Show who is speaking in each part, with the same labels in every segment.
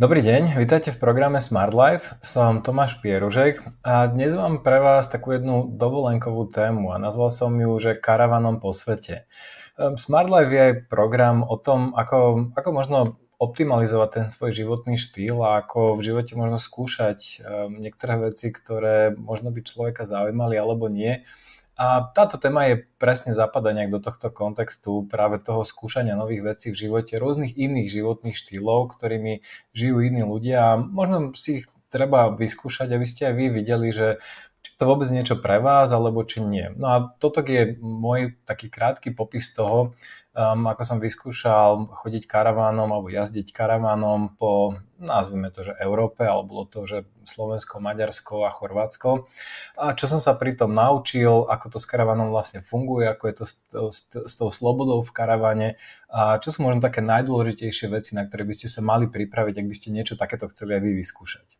Speaker 1: Dobrý deň, vítajte v programe Smart Life. Som Tomáš Pieružek a dnes mám pre vás takú jednu dovolenkovú tému a nazval som ju, že karavanom po svete. Ehm, Smart Life je program o tom, ako, ako možno optimalizovať ten svoj životný štýl a ako v živote možno skúšať ehm, niektoré veci, ktoré možno by človeka zaujímali alebo nie a táto téma je presne zapadá nejak do tohto kontextu práve toho skúšania nových vecí v živote, rôznych iných životných štýlov, ktorými žijú iní ľudia a možno si ich treba vyskúšať, aby ste aj vy videli, že či to vôbec niečo pre vás, alebo či nie. No a toto je môj taký krátky popis toho, um, ako som vyskúšal chodiť karavánom alebo jazdiť karavánom po, nazvime to, že Európe, alebo to, že Slovensko, Maďarsko a Chorvátsko. A čo som sa pri tom naučil, ako to s karavánom vlastne funguje, ako je to s, s, s tou slobodou v karavane a čo sú možno také najdôležitejšie veci, na ktoré by ste sa mali pripraviť, ak by ste niečo takéto chceli aj vy vyskúšať.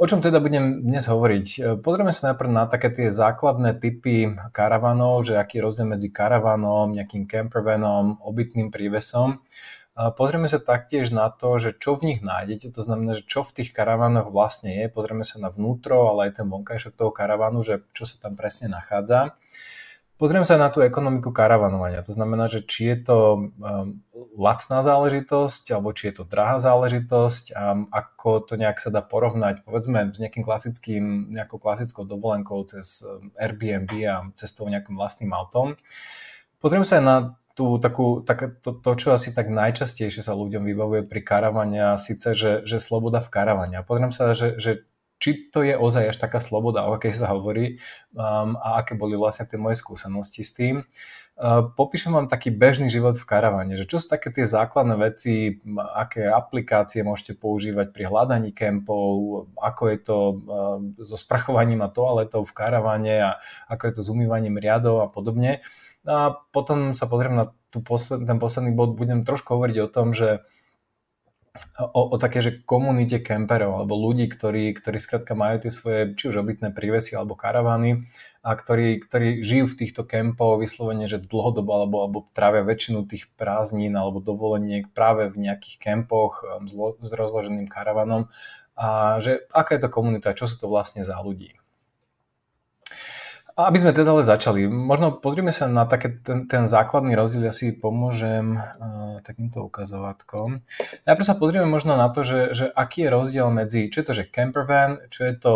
Speaker 1: O čom teda budem dnes hovoriť? E, pozrieme sa najprv na také tie základné typy karavanov, že aký je rozdiel medzi karavanom, nejakým campervanom, obytným prívesom. Pozrieme sa taktiež na to, že čo v nich nájdete, to znamená, že čo v tých karavanoch vlastne je. Pozrieme sa na vnútro, ale aj ten vonkajšok toho karavanu, že čo sa tam presne nachádza. Pozriem sa na tú ekonomiku karavanovania. To znamená, že či je to um, lacná záležitosť, alebo či je to drahá záležitosť, a ako to nejak sa dá porovnať, povedzme, s nejakým klasickým, nejakou klasickou dovolenkou cez um, Airbnb a cestou nejakým vlastným autom. Pozriem sa aj na tú takú, tak, to, to, čo asi tak najčastejšie sa ľuďom vybavuje pri karavane, a síce, že, že sloboda v karavane. A pozriem sa, že, že či to je ozaj až taká sloboda, o akej sa hovorí um, a aké boli vlastne tie moje skúsenosti s tým. Uh, popíšem vám taký bežný život v karavane, že čo sú také tie základné veci, aké aplikácie môžete používať pri hľadaní kempov, ako je to uh, so sprachovaním a toaletou v karavane a ako je to s umývaním riadov a podobne. A potom sa pozriem na tú posled, ten posledný bod, budem trošku hovoriť o tom, že o, o také, že komunite kemperov alebo ľudí, ktorí, ktorí skrátka majú tie svoje či už obytné prívesy alebo karavany a ktorí, ktorí žijú v týchto kempov vyslovene, že dlhodobo alebo, alebo trávia väčšinu tých prázdnin alebo dovoleniek práve v nejakých kempoch um, s, s rozloženým karavanom a že aká je to komunita, čo sú to vlastne za ľudí. Aby sme teda ale začali, možno pozrieme sa na také ten, ten základný rozdiel, ja si pomôžem uh, takýmto ukazovatkom. Najprv sa pozrieme možno na to, že, že aký je rozdiel medzi, čo je to, že campervan, čo je to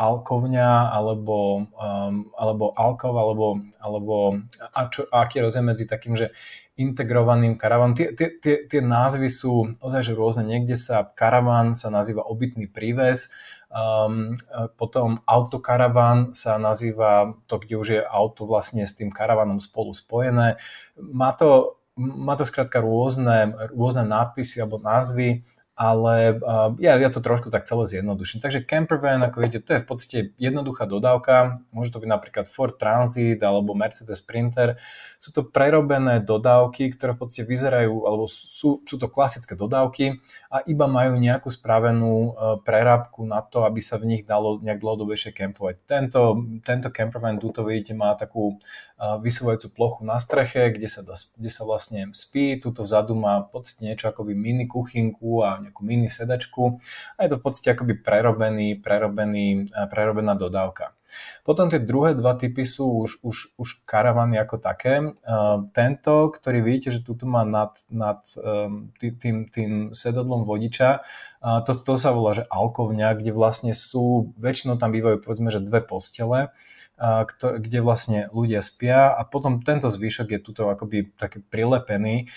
Speaker 1: alkovňa, alebo, um, alebo alkov, alebo, alebo a, čo, a aký je rozdiel medzi takým, že integrovaným karavan. Tie, tie, tie, tie názvy sú ozaj že rôzne. Niekde sa karavan sa nazýva obytný príves, Um, potom autokaravan sa nazýva to, kde už je auto vlastne s tým karavanom spolu spojené. Má to, má to skrátka rôzne, rôzne nápisy alebo názvy ale uh, ja, ja to trošku tak celé zjednoduším. Takže campervan, ako viete, to je v podstate jednoduchá dodávka. Môže to byť napríklad Ford Transit alebo Mercedes Sprinter. Sú to prerobené dodávky, ktoré v podstate vyzerajú, alebo sú, sú to klasické dodávky a iba majú nejakú spravenú uh, prerábku na to, aby sa v nich dalo nejak dlhodobejšie kempovať. Tento, tento campervan, tu to vidíte, má takú uh, vysúvajúcu plochu na streche, kde sa, dá, kde sa vlastne spí. Tuto vzadu má v podstate niečo ako by mini kuchynku a nejakú mini sedačku a je to v podstate akoby prerobený, prerobený, eh, prerobená dodávka. Potom tie druhé dva typy sú už, už, už karavany ako také. Eh, tento, ktorý vidíte, že tu má nad, nad ehm, tým, tým sedadlom vodiča, to, to sa volá, že alkovňa, kde vlastne sú, väčšinou tam bývajú povedzme, že dve postele kde vlastne ľudia spia a potom tento zvyšok je tuto akoby taký prilepený.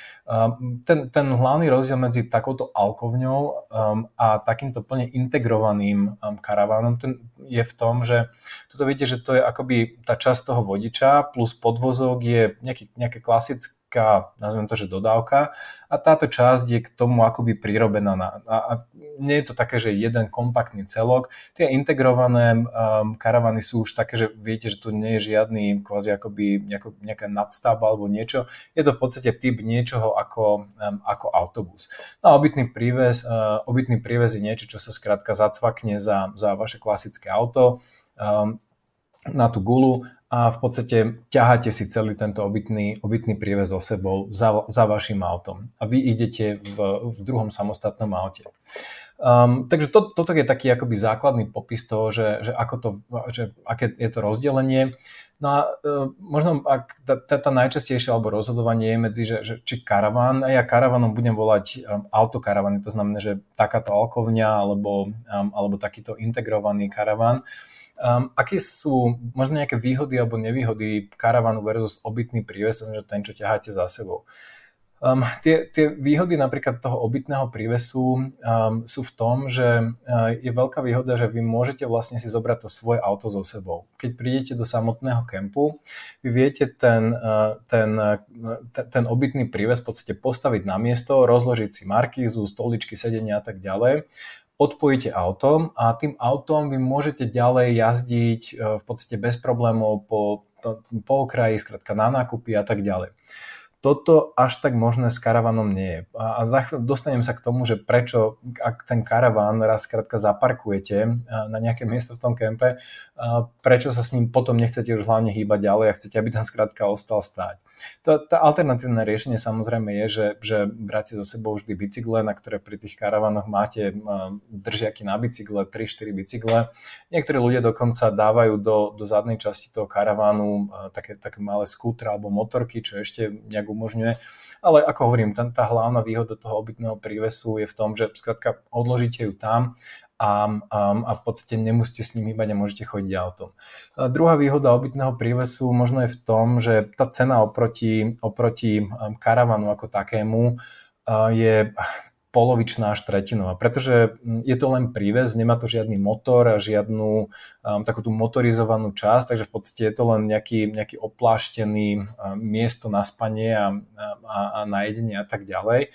Speaker 1: Ten, ten hlavný rozdiel medzi takouto alkovňou um, a takýmto plne integrovaným um, karavánom ten je v tom, že tuto vidíte, že to je akoby tá časť toho vodiča plus podvozok je nejaký, nejaké klasické taká, nazvem to, že dodávka a táto časť je k tomu akoby prirobená. Na, a, a nie je to také, že jeden kompaktný celok. Tie integrované um, karavany sú už také, že viete, že tu nie je žiadny kvázi akoby nejako, nejaká nadstavba alebo niečo. Je to v podstate typ niečoho ako, um, ako autobus. No a obytný príves, uh, obytný príves je niečo, čo sa skrátka zacvakne za, za vaše klasické auto um, na tú gulu a v podstate ťaháte si celý tento obytný, obytný prívez so sebou za, za vašim autom a vy idete v, v druhom samostatnom aute. Um, takže to, toto je taký akoby základný popis toho, že, že, ako to, že aké je to rozdelenie. No a uh, možno ak tá, tá, najčastejšia alebo rozhodovanie je medzi, že, že či karaván, a ja karavanom budem volať um, autokaravany, to znamená, že takáto alkovňa alebo, um, alebo takýto integrovaný karaván. Um, aké sú možno nejaké výhody alebo nevýhody karavanu versus obytný príves, že ten, čo ťaháte za sebou? Um, tie, tie výhody napríklad toho obytného prívesu um, sú v tom, že uh, je veľká výhoda, že vy môžete vlastne si zobrať to svoje auto so sebou. Keď prídete do samotného kempu, vy viete ten, uh, ten, uh, ten obytný príves v podstate postaviť na miesto, rozložiť si markízu, stoličky, sedenia a tak ďalej odpojíte autom a tým autom vy môžete ďalej jazdiť uh, v podstate bez problémov po, po okraji, skrátka na nákupy a tak ďalej toto až tak možné s karavanom nie je. A za chvíľu dostanem sa k tomu, že prečo, ak ten karaván raz skrátka zaparkujete na nejaké miesto v tom kempe, prečo sa s ním potom nechcete už hlavne hýbať ďalej a chcete, aby tam skrátka ostal stáť. To, tá alternatívne riešenie samozrejme je, že, že brať si so sebou vždy bicykle, na ktoré pri tých karavanoch máte držiaky na bicykle, 3-4 bicykle. Niektorí ľudia dokonca dávajú do, do zadnej časti toho karavánu také, také malé skútra alebo motorky, čo ešte nejak umožňuje. Ale ako hovorím, tá, tá hlavná výhoda toho obytného prívesu je v tom, že skrátka odložíte ju tam a, a, a v podstate nemusíte s ním hýbať a môžete chodiť autom. A druhá výhoda obytného prívesu možno je v tom, že tá cena oproti, oproti karavanu ako takému je polovičná až tretinová, pretože mm, je to len príves, nemá to žiadny motor a žiadnu um, takú tú motorizovanú časť, takže v podstate je to len nejaký, nejaký opláštený um, miesto na spanie a, a, a na jedenie a tak ďalej.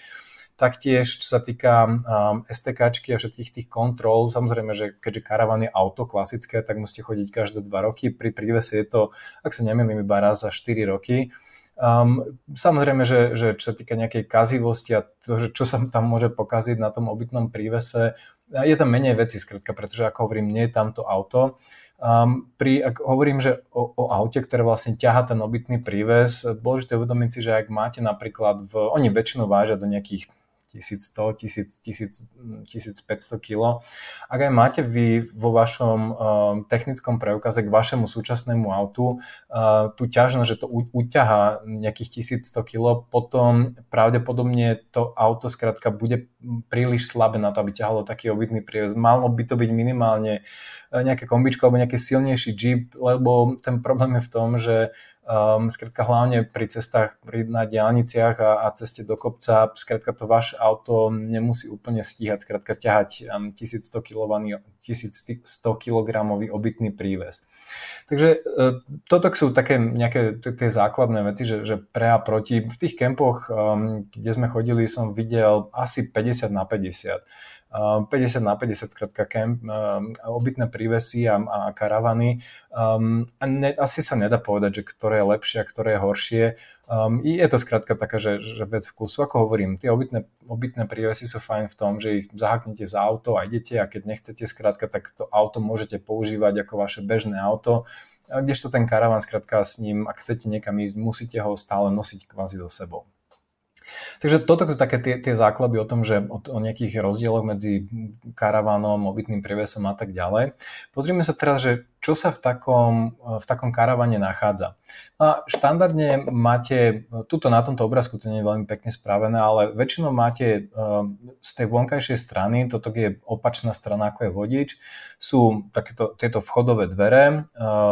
Speaker 1: Taktiež, čo sa týka um, STKčky a všetkých tých kontrol, samozrejme, že keďže karavan je auto klasické, tak musíte chodiť každé dva roky. Pri prívese je to, ak sa nemýlim, iba raz za 4 roky. Um, samozrejme, že, že čo sa týka nejakej kazivosti a to, že čo sa tam môže pokaziť na tom obytnom prívese, je tam menej veci, skrátka, pretože ako hovorím, nie je tam to auto. Um, pri, ak hovorím, že o, o aute, ktoré vlastne ťaha ten obytný príves, dôležité uvedomiť si, že ak máte napríklad, v, oni väčšinou vážia do nejakých 1100, 1000, 1500 kg. Ak aj máte vy vo vašom uh, technickom preukaze k vašemu súčasnému autu uh, tú ťažnosť, že to uťahá nejakých 1100 kg, potom pravdepodobne to auto skrátka bude príliš slabé na to, aby ťahalo taký obytný prievoz. Malo by to byť minimálne nejaké kombičko alebo nejaký silnejší Jeep, lebo ten problém je v tom, že Um, skrátka hlavne pri cestách pri, na diálniciach a, a ceste do kopca, skrátka to vaše auto nemusí úplne stíhať, skrátka ťahať um, 1100 kg 1100 kg obytný príves. Takže uh, toto sú také nejaké tie základné veci, že, že pre a proti. V tých kempoch, um, kde sme chodili, som videl asi 50 na 50 50 na 50 skratka kemp, obytné prívesy a, a karavany. Um, a ne, asi sa nedá povedať, že ktoré je lepšie a ktoré je horšie. Um, je to skrátka taká, že, že vec vkusu. Ako hovorím, tie obytné, obytné prívesy sú fajn v tom, že ich zahaknete za auto a idete a keď nechcete skrátka, tak to auto môžete používať ako vaše bežné auto. Kdežto ten karavan, skrátka s ním, ak chcete niekam ísť, musíte ho stále nosiť kvázi so sebou. Takže toto sú také tie, tie základy o tom, že o, o nejakých rozdieloch medzi karavánom, obytným prievesom a tak ďalej. Pozrime sa teraz, že čo sa v takom, v takom karavane nachádza. No a štandardne máte, tuto na tomto obrázku to nie je veľmi pekne spravené, ale väčšinou máte e, z tej vonkajšej strany, toto je opačná strana ako je vodič, sú takéto, tieto vchodové dvere, e,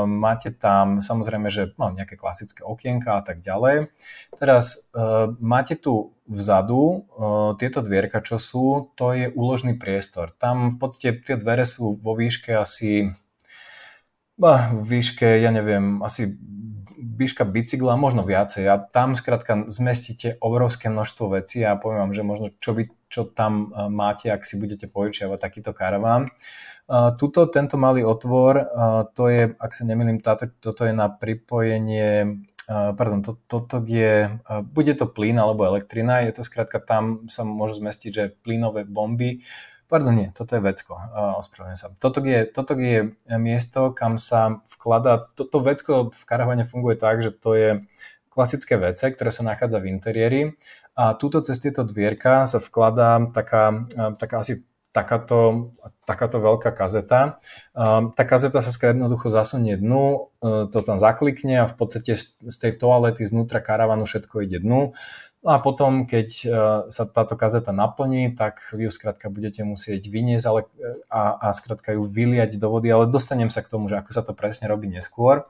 Speaker 1: máte tam samozrejme, že no, nejaké klasické okienka a tak ďalej. Teraz e, máte tu vzadu tieto dvierka, čo sú, to je úložný priestor. Tam v podstate tie dvere sú vo výške asi v výške, ja neviem, asi výška bicykla, možno viacej. A tam skrátka zmestíte obrovské množstvo vecí a poviem vám, že možno čo, by, čo tam e, máte, ak si budete požičiavať takýto karaván. Uh, tuto, tento malý otvor, uh, to je, ak sa nemýlim, táto, toto je na pripojenie pardon, to, toto je, bude to plyn alebo elektrina, je to skrátka tam sa môžu zmestiť, že plynové bomby, Pardon, nie, toto je vecko, uh, ospravedlňujem sa. Toto je, toto je miesto, kam sa vklada, toto vecko v karavane funguje tak, že to je klasické vece, ktoré sa nachádza v interiéri a túto cez tieto dvierka sa vkladá taká, taká asi takáto, takáto veľká kazeta. Tá kazeta sa jednoducho zasunie dnu, e, to tam zaklikne a v podstate z tej toalety znútra karavanu všetko ide dnu. No a potom, keď e, sa táto kazeta naplní, tak vy ju skrátka budete musieť vyniesť ale, e, a, a skrátka ju vyliať do vody, ale dostanem sa k tomu, že ako sa to presne robí neskôr.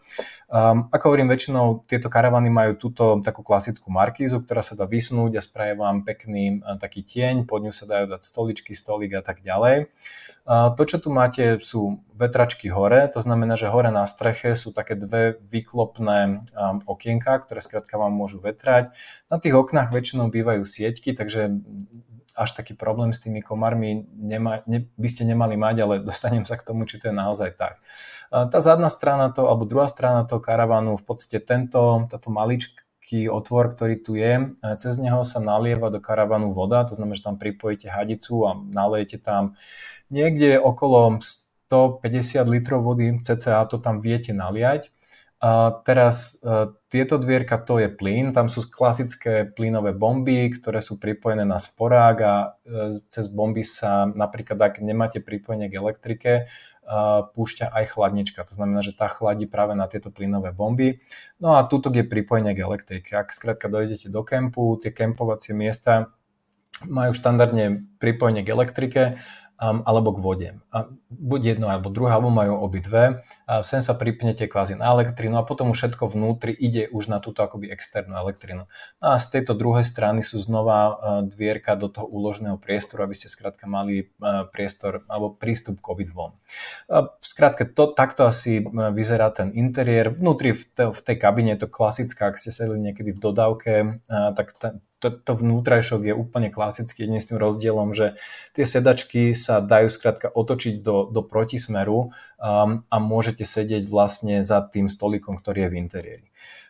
Speaker 1: Um, ako hovorím, väčšinou tieto karavany majú túto takú klasickú markízu, ktorá sa dá vysnúť a spraje vám pekný uh, taký tieň, pod ňu sa dajú dať stoličky, stolík a tak ďalej. To, čo tu máte, sú vetračky hore, to znamená, že hore na streche sú také dve výklopné um, okienka, ktoré skrátka vám môžu vetrať. Na tých oknách väčšinou bývajú sieťky, takže až taký problém s tými komármi nema, ne, by ste nemali mať, ale dostanem sa k tomu, či to je naozaj tak. Tá zadná strana to, alebo druhá strana toho karavanu, v podstate tento, táto maličký otvor, ktorý tu je, cez neho sa nalieva do karavanu voda, to znamená, že tam pripojíte hadicu a nalejete tam niekde okolo 150 litrov vody cca to tam viete naliať. A teraz e, tieto dvierka to je plyn, tam sú klasické plynové bomby, ktoré sú pripojené na sporák a e, cez bomby sa napríklad, ak nemáte pripojenie k elektrike, e, púšťa aj chladnička. To znamená, že tá chladí práve na tieto plynové bomby. No a túto je pripojenie k elektrike. Ak skrátka dojdete do kempu, tie kempovacie miesta majú štandardne pripojenie k elektrike alebo k vode. A buď jedno alebo druhé, alebo majú obidve. Sem sa pripnete kvázi na elektrinu a potom všetko vnútri ide už na túto akoby externú elektrinu. No a z tejto druhej strany sú znova dvierka do toho úložného priestoru, aby ste skrátka mali priestor alebo prístup k obidvom. Skrátka, to, takto asi vyzerá ten interiér. Vnútri v, te, v tej kabine je to klasická, ak ste sedeli niekedy v dodávke, tak ten, to, to vnútrajšok je úplne klasický, jedným s tým rozdielom, že tie sedačky sa dajú skrátka otočiť do, do protismeru um, a môžete sedieť vlastne za tým stolikom, ktorý je v interiéri.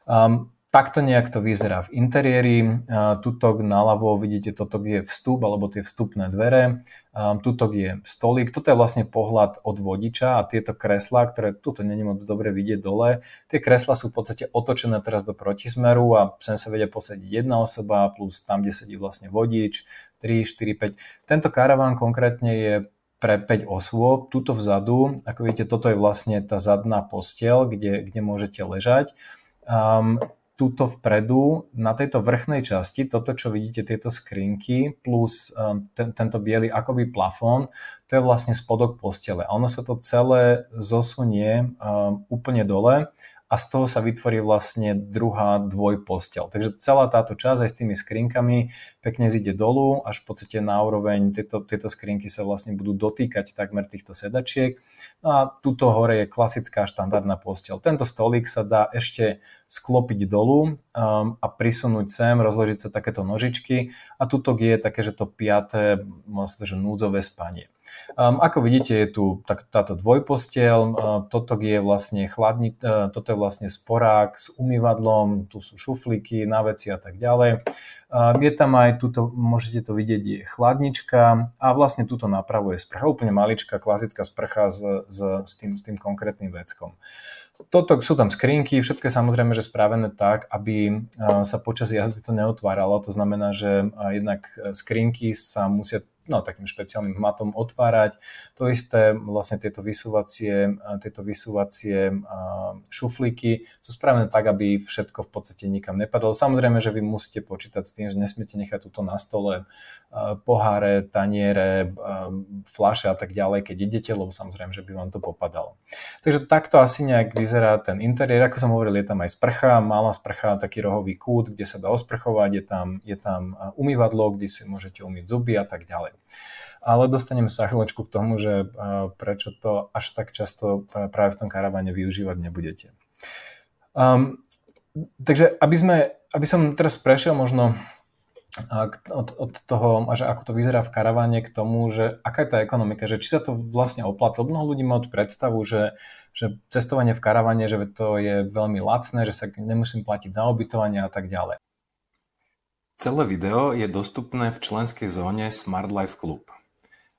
Speaker 1: Um, Takto nejak to vyzerá v interiéri. Tuto naľavo vidíte, toto je vstup alebo tie vstupné dvere. Tuto je stolík. Toto je vlastne pohľad od vodiča a tieto kreslá, ktoré tuto není moc dobre vidieť dole, tie kreslá sú v podstate otočené teraz do protismeru a sem sa vedia posadiť jedna osoba plus tam, kde sedí vlastne vodič, 3, 4, 5. Tento karaván konkrétne je pre 5 osôb. Tuto vzadu, ako vidíte, toto je vlastne tá zadná postel, kde, kde môžete ležať. Um, tuto vpredu, na tejto vrchnej časti, toto, čo vidíte, tieto skrinky, plus um, ten, tento biely akoby plafón, to je vlastne spodok postele. A ono sa to celé zosunie um, úplne dole a z toho sa vytvorí vlastne druhá dvojpostel. Takže celá táto časť aj s tými skrinkami pekne zíde dolu, až v podstate na úroveň tieto, tieto skrinky sa vlastne budú dotýkať takmer týchto sedačiek. No a tuto hore je klasická štandardná postel. Tento stolík sa dá ešte sklopiť dolu um, a prisunúť sem, rozložiť sa takéto nožičky a tuto je také, že to piaté, možno že núdzové spanie. Um, ako vidíte, je tu tak, táto dvojpostiel, uh, toto je vlastne chladni, uh, toto je vlastne sporák s umývadlom, tu sú šuflíky na veci a tak ďalej. Uh, je tam aj, tuto, môžete to vidieť, je chladnička a vlastne tuto napravo je sprcha, úplne maličká, klasická sprcha s, s, s, tým, s tým konkrétnym veckom toto sú tam skrinky, všetko je samozrejme, že spravené tak, aby sa počas jazdy to neotváralo. To znamená, že jednak e, skrinky sa musia no, takým špeciálnym hmatom otvárať. To isté, vlastne tieto vysúvacie, tieto vysúvacie šuflíky sú spravené tak, aby všetko v podstate nikam nepadalo. Samozrejme, že vy musíte počítať s tým, že nesmiete nechať túto na stole poháre, taniere, flaše a tak ďalej, keď idete, lebo samozrejme, že by vám to popadalo. Takže takto asi nejak vyzerá ten interiér. Ako som hovoril, je tam aj sprcha, malá sprcha, taký rohový kút, kde sa dá osprchovať, je tam, je tam umývadlo, kde si môžete umyť zuby a tak ďalej. Ale dostaneme sa chvíľočku k tomu, že prečo to až tak často práve v tom karavane využívať nebudete. Um, takže aby, sme, aby som teraz prešiel možno od, od toho, že ako to vyzerá v karavane k tomu, že aká je tá ekonomika, že či sa to vlastne oplatí. Mnoho ľudí má tú predstavu, že, že cestovanie v karavane, že to je veľmi lacné, že sa nemusím platiť za ubytovanie a tak ďalej.
Speaker 2: Celé video je dostupné v členskej zóne Smart Life Club.